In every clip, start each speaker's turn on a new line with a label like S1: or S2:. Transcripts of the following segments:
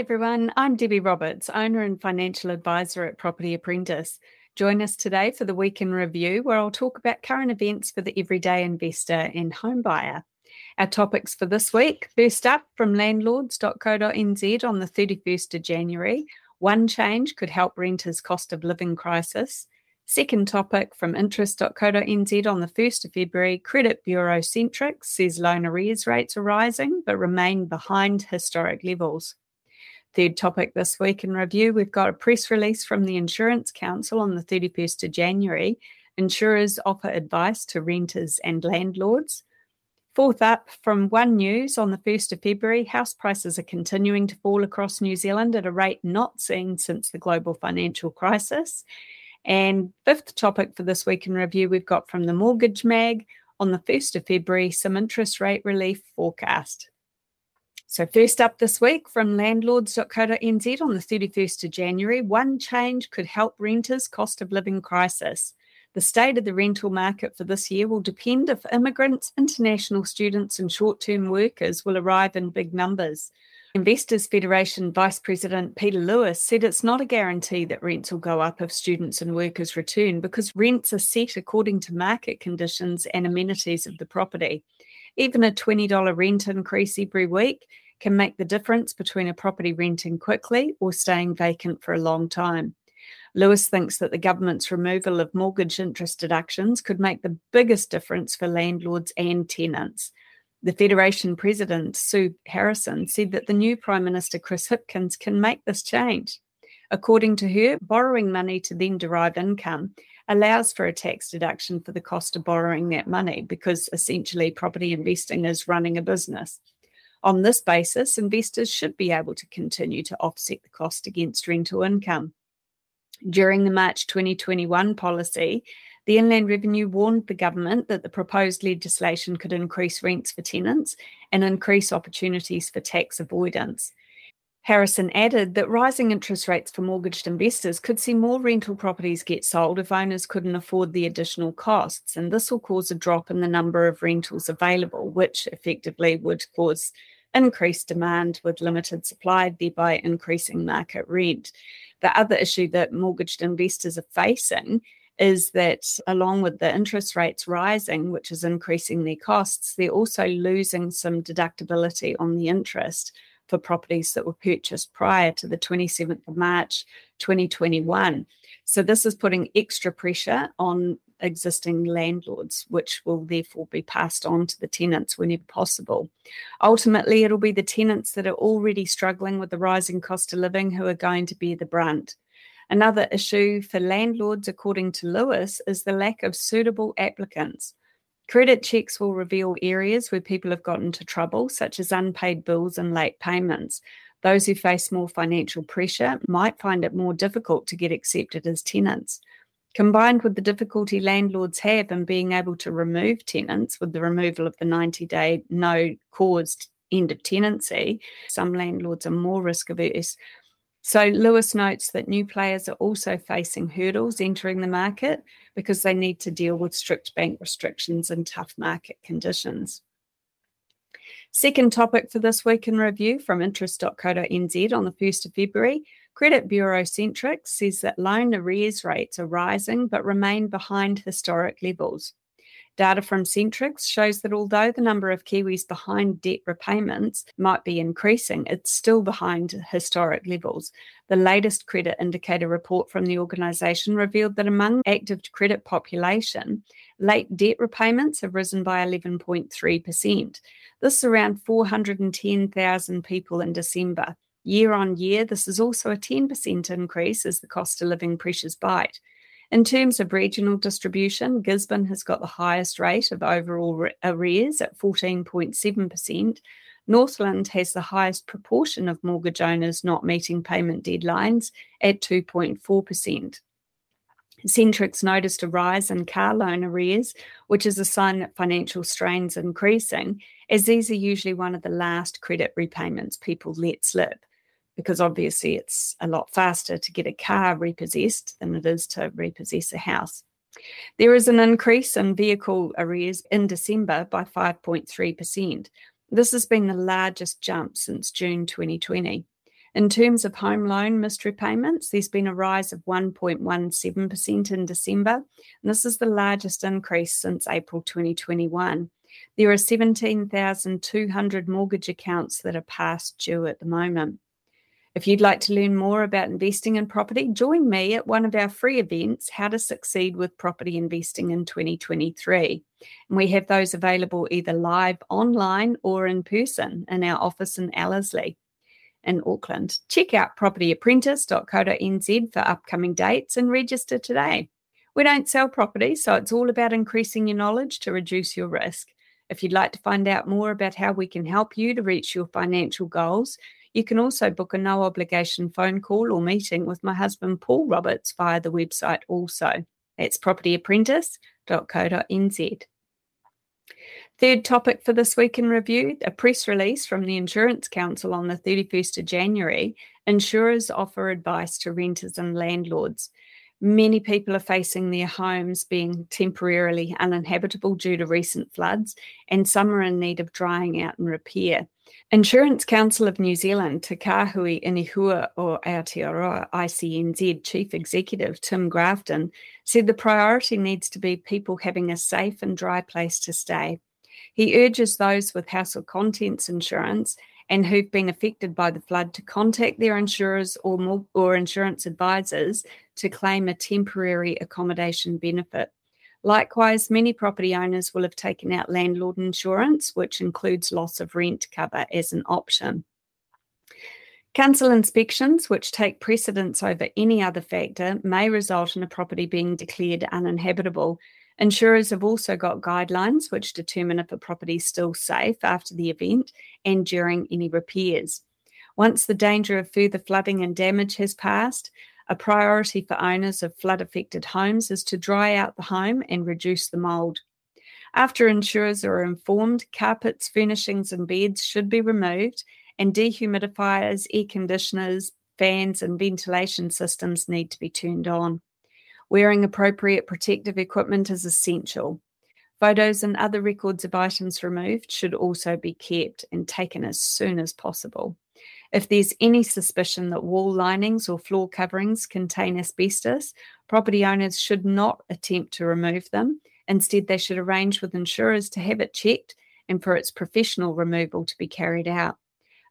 S1: everyone. I'm Debbie Roberts, owner and financial advisor at Property Apprentice. Join us today for the Week in Review, where I'll talk about current events for the everyday investor and home buyer. Our topics for this week first up from landlords.co.nz on the 31st of January. One change could help renters' cost of living crisis. Second topic from interest.co.nz on the 1st of February Credit Bureau Centrix says loan arrears rates are rising but remain behind historic levels. Third topic this week in review we've got a press release from the Insurance Council on the 31st of January. Insurers offer advice to renters and landlords. Fourth up, from One News on the 1st of February, house prices are continuing to fall across New Zealand at a rate not seen since the global financial crisis. And fifth topic for this week in review, we've got from the Mortgage Mag on the 1st of February some interest rate relief forecast. So, first up this week from landlords.co.nz on the 31st of January, one change could help renters' cost of living crisis. The state of the rental market for this year will depend if immigrants, international students, and short term workers will arrive in big numbers. Investors Federation Vice President Peter Lewis said it's not a guarantee that rents will go up if students and workers return because rents are set according to market conditions and amenities of the property. Even a $20 rent increase every week can make the difference between a property renting quickly or staying vacant for a long time. Lewis thinks that the government's removal of mortgage interest deductions could make the biggest difference for landlords and tenants. The Federation president, Sue Harrison, said that the new Prime Minister Chris Hipkins can make this change. According to her, borrowing money to then derive income allows for a tax deduction for the cost of borrowing that money because essentially property investing is running a business. On this basis, investors should be able to continue to offset the cost against rental income. During the March 2021 policy, the Inland Revenue warned the government that the proposed legislation could increase rents for tenants and increase opportunities for tax avoidance. Harrison added that rising interest rates for mortgaged investors could see more rental properties get sold if owners couldn't afford the additional costs, and this will cause a drop in the number of rentals available, which effectively would cause increased demand with limited supply, thereby increasing market rent. The other issue that mortgaged investors are facing is that along with the interest rates rising, which is increasing their costs, they're also losing some deductibility on the interest for properties that were purchased prior to the 27th of March 2021. So, this is putting extra pressure on existing landlords, which will therefore be passed on to the tenants whenever possible. Ultimately, it'll be the tenants that are already struggling with the rising cost of living who are going to bear the brunt. Another issue for landlords, according to Lewis, is the lack of suitable applicants. Credit checks will reveal areas where people have got into trouble, such as unpaid bills and late payments. Those who face more financial pressure might find it more difficult to get accepted as tenants. Combined with the difficulty landlords have in being able to remove tenants with the removal of the 90 day no caused end of tenancy, some landlords are more risk averse. So, Lewis notes that new players are also facing hurdles entering the market because they need to deal with strict bank restrictions and tough market conditions. Second topic for this week in review from interest.co.nz on the 1st of February Credit Bureau Centrix says that loan arrears rates are rising but remain behind historic levels. Data from Centrix shows that although the number of Kiwis behind debt repayments might be increasing, it's still behind historic levels. The latest credit indicator report from the organisation revealed that among active credit population, late debt repayments have risen by 11.3%. This is around 410,000 people in December. Year on year, this is also a 10% increase as the cost of living pressures bite. In terms of regional distribution, Gisborne has got the highest rate of overall arrears at 14.7%. Northland has the highest proportion of mortgage owners not meeting payment deadlines at 2.4%. Centrix noticed a rise in car loan arrears, which is a sign that financial strain's increasing, as these are usually one of the last credit repayments people let slip because obviously it's a lot faster to get a car repossessed than it is to repossess a house. There is an increase in vehicle arrears in December by 5.3%. This has been the largest jump since June 2020. In terms of home loan missed repayments, there's been a rise of 1.17% in December, and this is the largest increase since April 2021. There are 17,200 mortgage accounts that are past due at the moment. If you'd like to learn more about investing in property, join me at one of our free events, How to Succeed with Property Investing in 2023. And we have those available either live online or in person in our office in Ellerslie in Auckland. Check out propertyapprentice.co.nz for upcoming dates and register today. We don't sell property, so it's all about increasing your knowledge to reduce your risk. If you'd like to find out more about how we can help you to reach your financial goals, you can also book a no obligation phone call or meeting with my husband Paul Roberts via the website also. It's propertyapprentice.co.nz. Third topic for this week in review a press release from the Insurance Council on the 31st of January. Insurers offer advice to renters and landlords. Many people are facing their homes being temporarily uninhabitable due to recent floods, and some are in need of drying out and repair. Insurance Council of New Zealand, Te Kāhui Inihua o Aotearoa ICNZ Chief Executive Tim Grafton said the priority needs to be people having a safe and dry place to stay. He urges those with house contents insurance and who've been affected by the flood to contact their insurers or, more, or insurance advisors to claim a temporary accommodation benefit. Likewise, many property owners will have taken out landlord insurance, which includes loss of rent cover as an option. Council inspections, which take precedence over any other factor, may result in a property being declared uninhabitable, Insurers have also got guidelines which determine if a property is still safe after the event and during any repairs. Once the danger of further flooding and damage has passed, a priority for owners of flood affected homes is to dry out the home and reduce the mould. After insurers are informed, carpets, furnishings, and beds should be removed, and dehumidifiers, air conditioners, fans, and ventilation systems need to be turned on. Wearing appropriate protective equipment is essential. Photos and other records of items removed should also be kept and taken as soon as possible. If there's any suspicion that wall linings or floor coverings contain asbestos, property owners should not attempt to remove them. Instead, they should arrange with insurers to have it checked and for its professional removal to be carried out.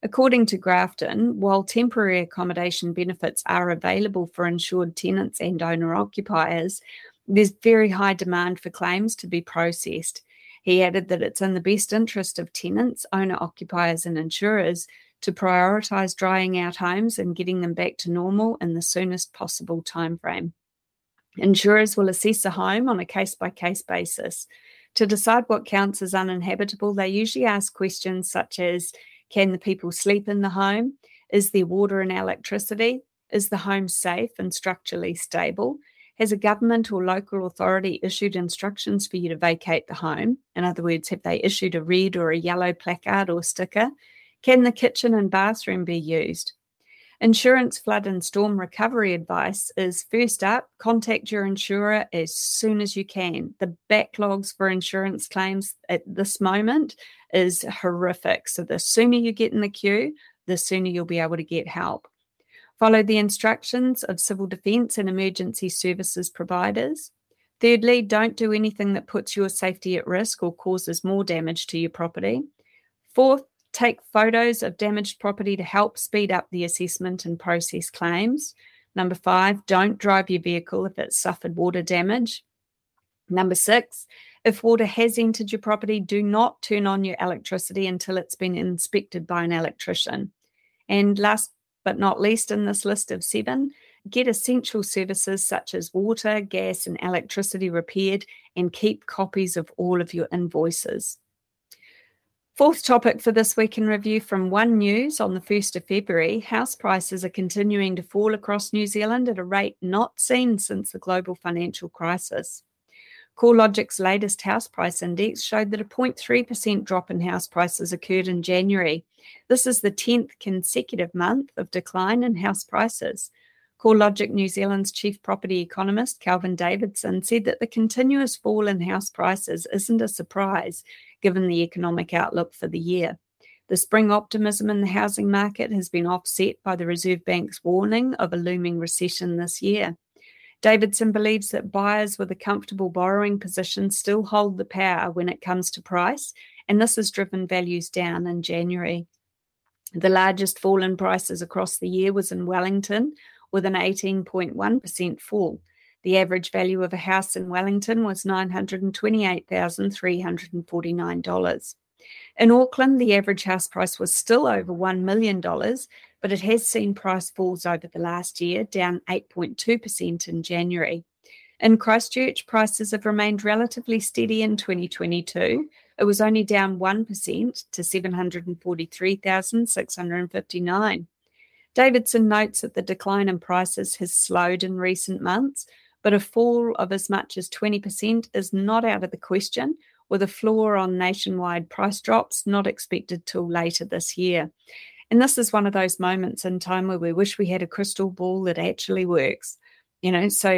S1: According to Grafton, while temporary accommodation benefits are available for insured tenants and owner occupiers, there's very high demand for claims to be processed. He added that it's in the best interest of tenants, owner occupiers, and insurers to prioritise drying out homes and getting them back to normal in the soonest possible timeframe. Insurers will assess a home on a case by case basis. To decide what counts as uninhabitable, they usually ask questions such as can the people sleep in the home? Is there water and electricity? Is the home safe and structurally stable? Has a government or local authority issued instructions for you to vacate the home? In other words, have they issued a red or a yellow placard or sticker? Can the kitchen and bathroom be used? Insurance flood and storm recovery advice is first up, contact your insurer as soon as you can. The backlogs for insurance claims at this moment is horrific. So the sooner you get in the queue, the sooner you'll be able to get help. Follow the instructions of civil defence and emergency services providers. Thirdly, don't do anything that puts your safety at risk or causes more damage to your property. Fourth, take photos of damaged property to help speed up the assessment and process claims. Number five, don't drive your vehicle if it's suffered water damage. Number six, if water has entered your property, do not turn on your electricity until it's been inspected by an electrician. And last but not least in this list of seven, get essential services such as water, gas, and electricity repaired and keep copies of all of your invoices. Fourth topic for this week in review from One News on the 1st of February house prices are continuing to fall across New Zealand at a rate not seen since the global financial crisis. CoreLogic's latest house price index showed that a 0.3% drop in house prices occurred in January. This is the 10th consecutive month of decline in house prices. CoreLogic New Zealand's chief property economist, Kelvin Davidson, said that the continuous fall in house prices isn't a surprise given the economic outlook for the year. The spring optimism in the housing market has been offset by the Reserve Bank's warning of a looming recession this year. Davidson believes that buyers with a comfortable borrowing position still hold the power when it comes to price, and this has driven values down in January. The largest fall in prices across the year was in Wellington, with an 18.1% fall. The average value of a house in Wellington was $928,349. In Auckland, the average house price was still over $1 million, but it has seen price falls over the last year, down 8.2% in January. In Christchurch, prices have remained relatively steady in 2022. It was only down 1% to 743,659. Davidson notes that the decline in prices has slowed in recent months, but a fall of as much as 20% is not out of the question, with a floor on nationwide price drops not expected till later this year. And this is one of those moments in time where we wish we had a crystal ball that actually works. You know, so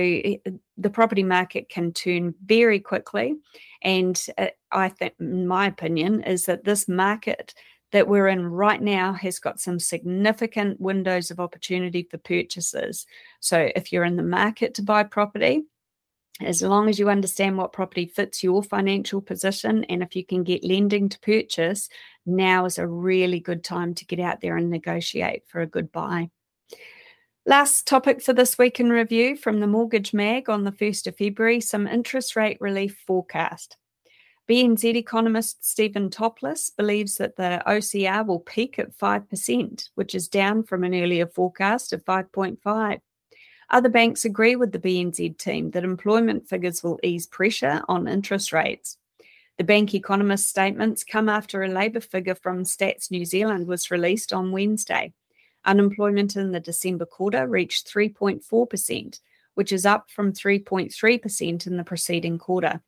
S1: the property market can turn very quickly. And uh, I think, my opinion, is that this market that we're in right now has got some significant windows of opportunity for purchases. So if you're in the market to buy property, as long as you understand what property fits your financial position and if you can get lending to purchase, now is a really good time to get out there and negotiate for a good buy. Last topic for this week in review from the Mortgage Mag on the 1st of February some interest rate relief forecast. BNZ economist Stephen Toplis believes that the OCR will peak at 5%, which is down from an earlier forecast of 5.5. Other banks agree with the BNZ team that employment figures will ease pressure on interest rates. The bank economist statements come after a labour figure from Stats New Zealand was released on Wednesday. Unemployment in the December quarter reached 3.4%, which is up from 3.3% in the preceding quarter.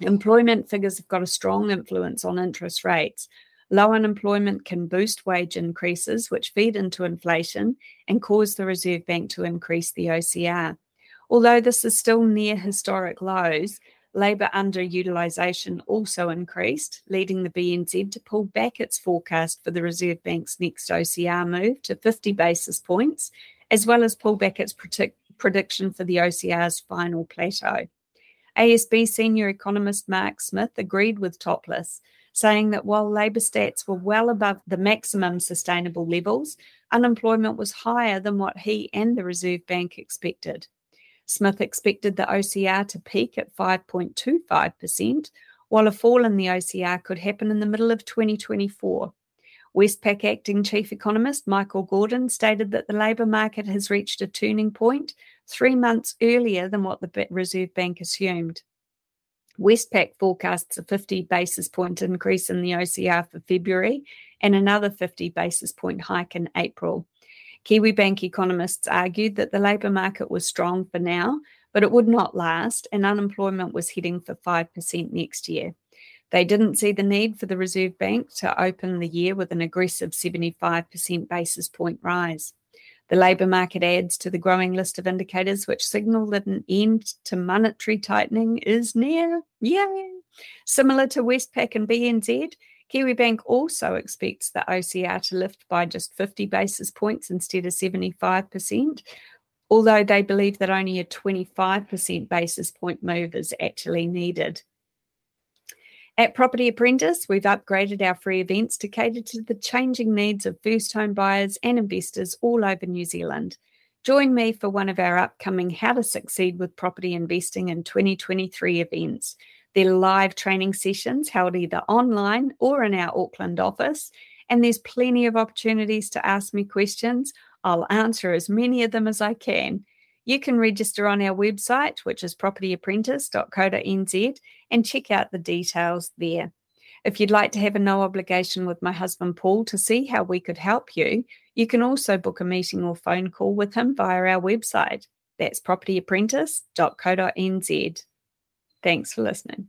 S1: Employment figures have got a strong influence on interest rates. Low unemployment can boost wage increases, which feed into inflation and cause the Reserve Bank to increase the OCR. Although this is still near historic lows, labour underutilisation also increased, leading the BNZ to pull back its forecast for the Reserve Bank's next OCR move to 50 basis points, as well as pull back its prediction for the OCR's final plateau. ASB senior economist Mark Smith agreed with Toplis, saying that while labour stats were well above the maximum sustainable levels, unemployment was higher than what he and the Reserve Bank expected. Smith expected the OCR to peak at 5.25%, while a fall in the OCR could happen in the middle of 2024. Westpac acting chief economist Michael Gordon stated that the labour market has reached a turning point three months earlier than what the Reserve Bank assumed. Westpac forecasts a 50 basis point increase in the OCR for February and another 50 basis point hike in April. Kiwi Bank economists argued that the labour market was strong for now, but it would not last, and unemployment was heading for 5% next year. They didn't see the need for the Reserve Bank to open the year with an aggressive 75% basis point rise. The labour market adds to the growing list of indicators which signal that an end to monetary tightening is near. Yay! Similar to Westpac and BNZ, Kiwibank also expects the OCR to lift by just 50 basis points instead of 75%, although they believe that only a 25% basis point move is actually needed. At Property Apprentice, we've upgraded our free events to cater to the changing needs of first home buyers and investors all over New Zealand. Join me for one of our upcoming How to Succeed with Property Investing in 2023 events. They're live training sessions held either online or in our Auckland office, and there's plenty of opportunities to ask me questions. I'll answer as many of them as I can. You can register on our website, which is propertyapprentice.co.nz, and check out the details there. If you'd like to have a no obligation with my husband Paul to see how we could help you, you can also book a meeting or phone call with him via our website. That's propertyapprentice.co.nz. Thanks for listening.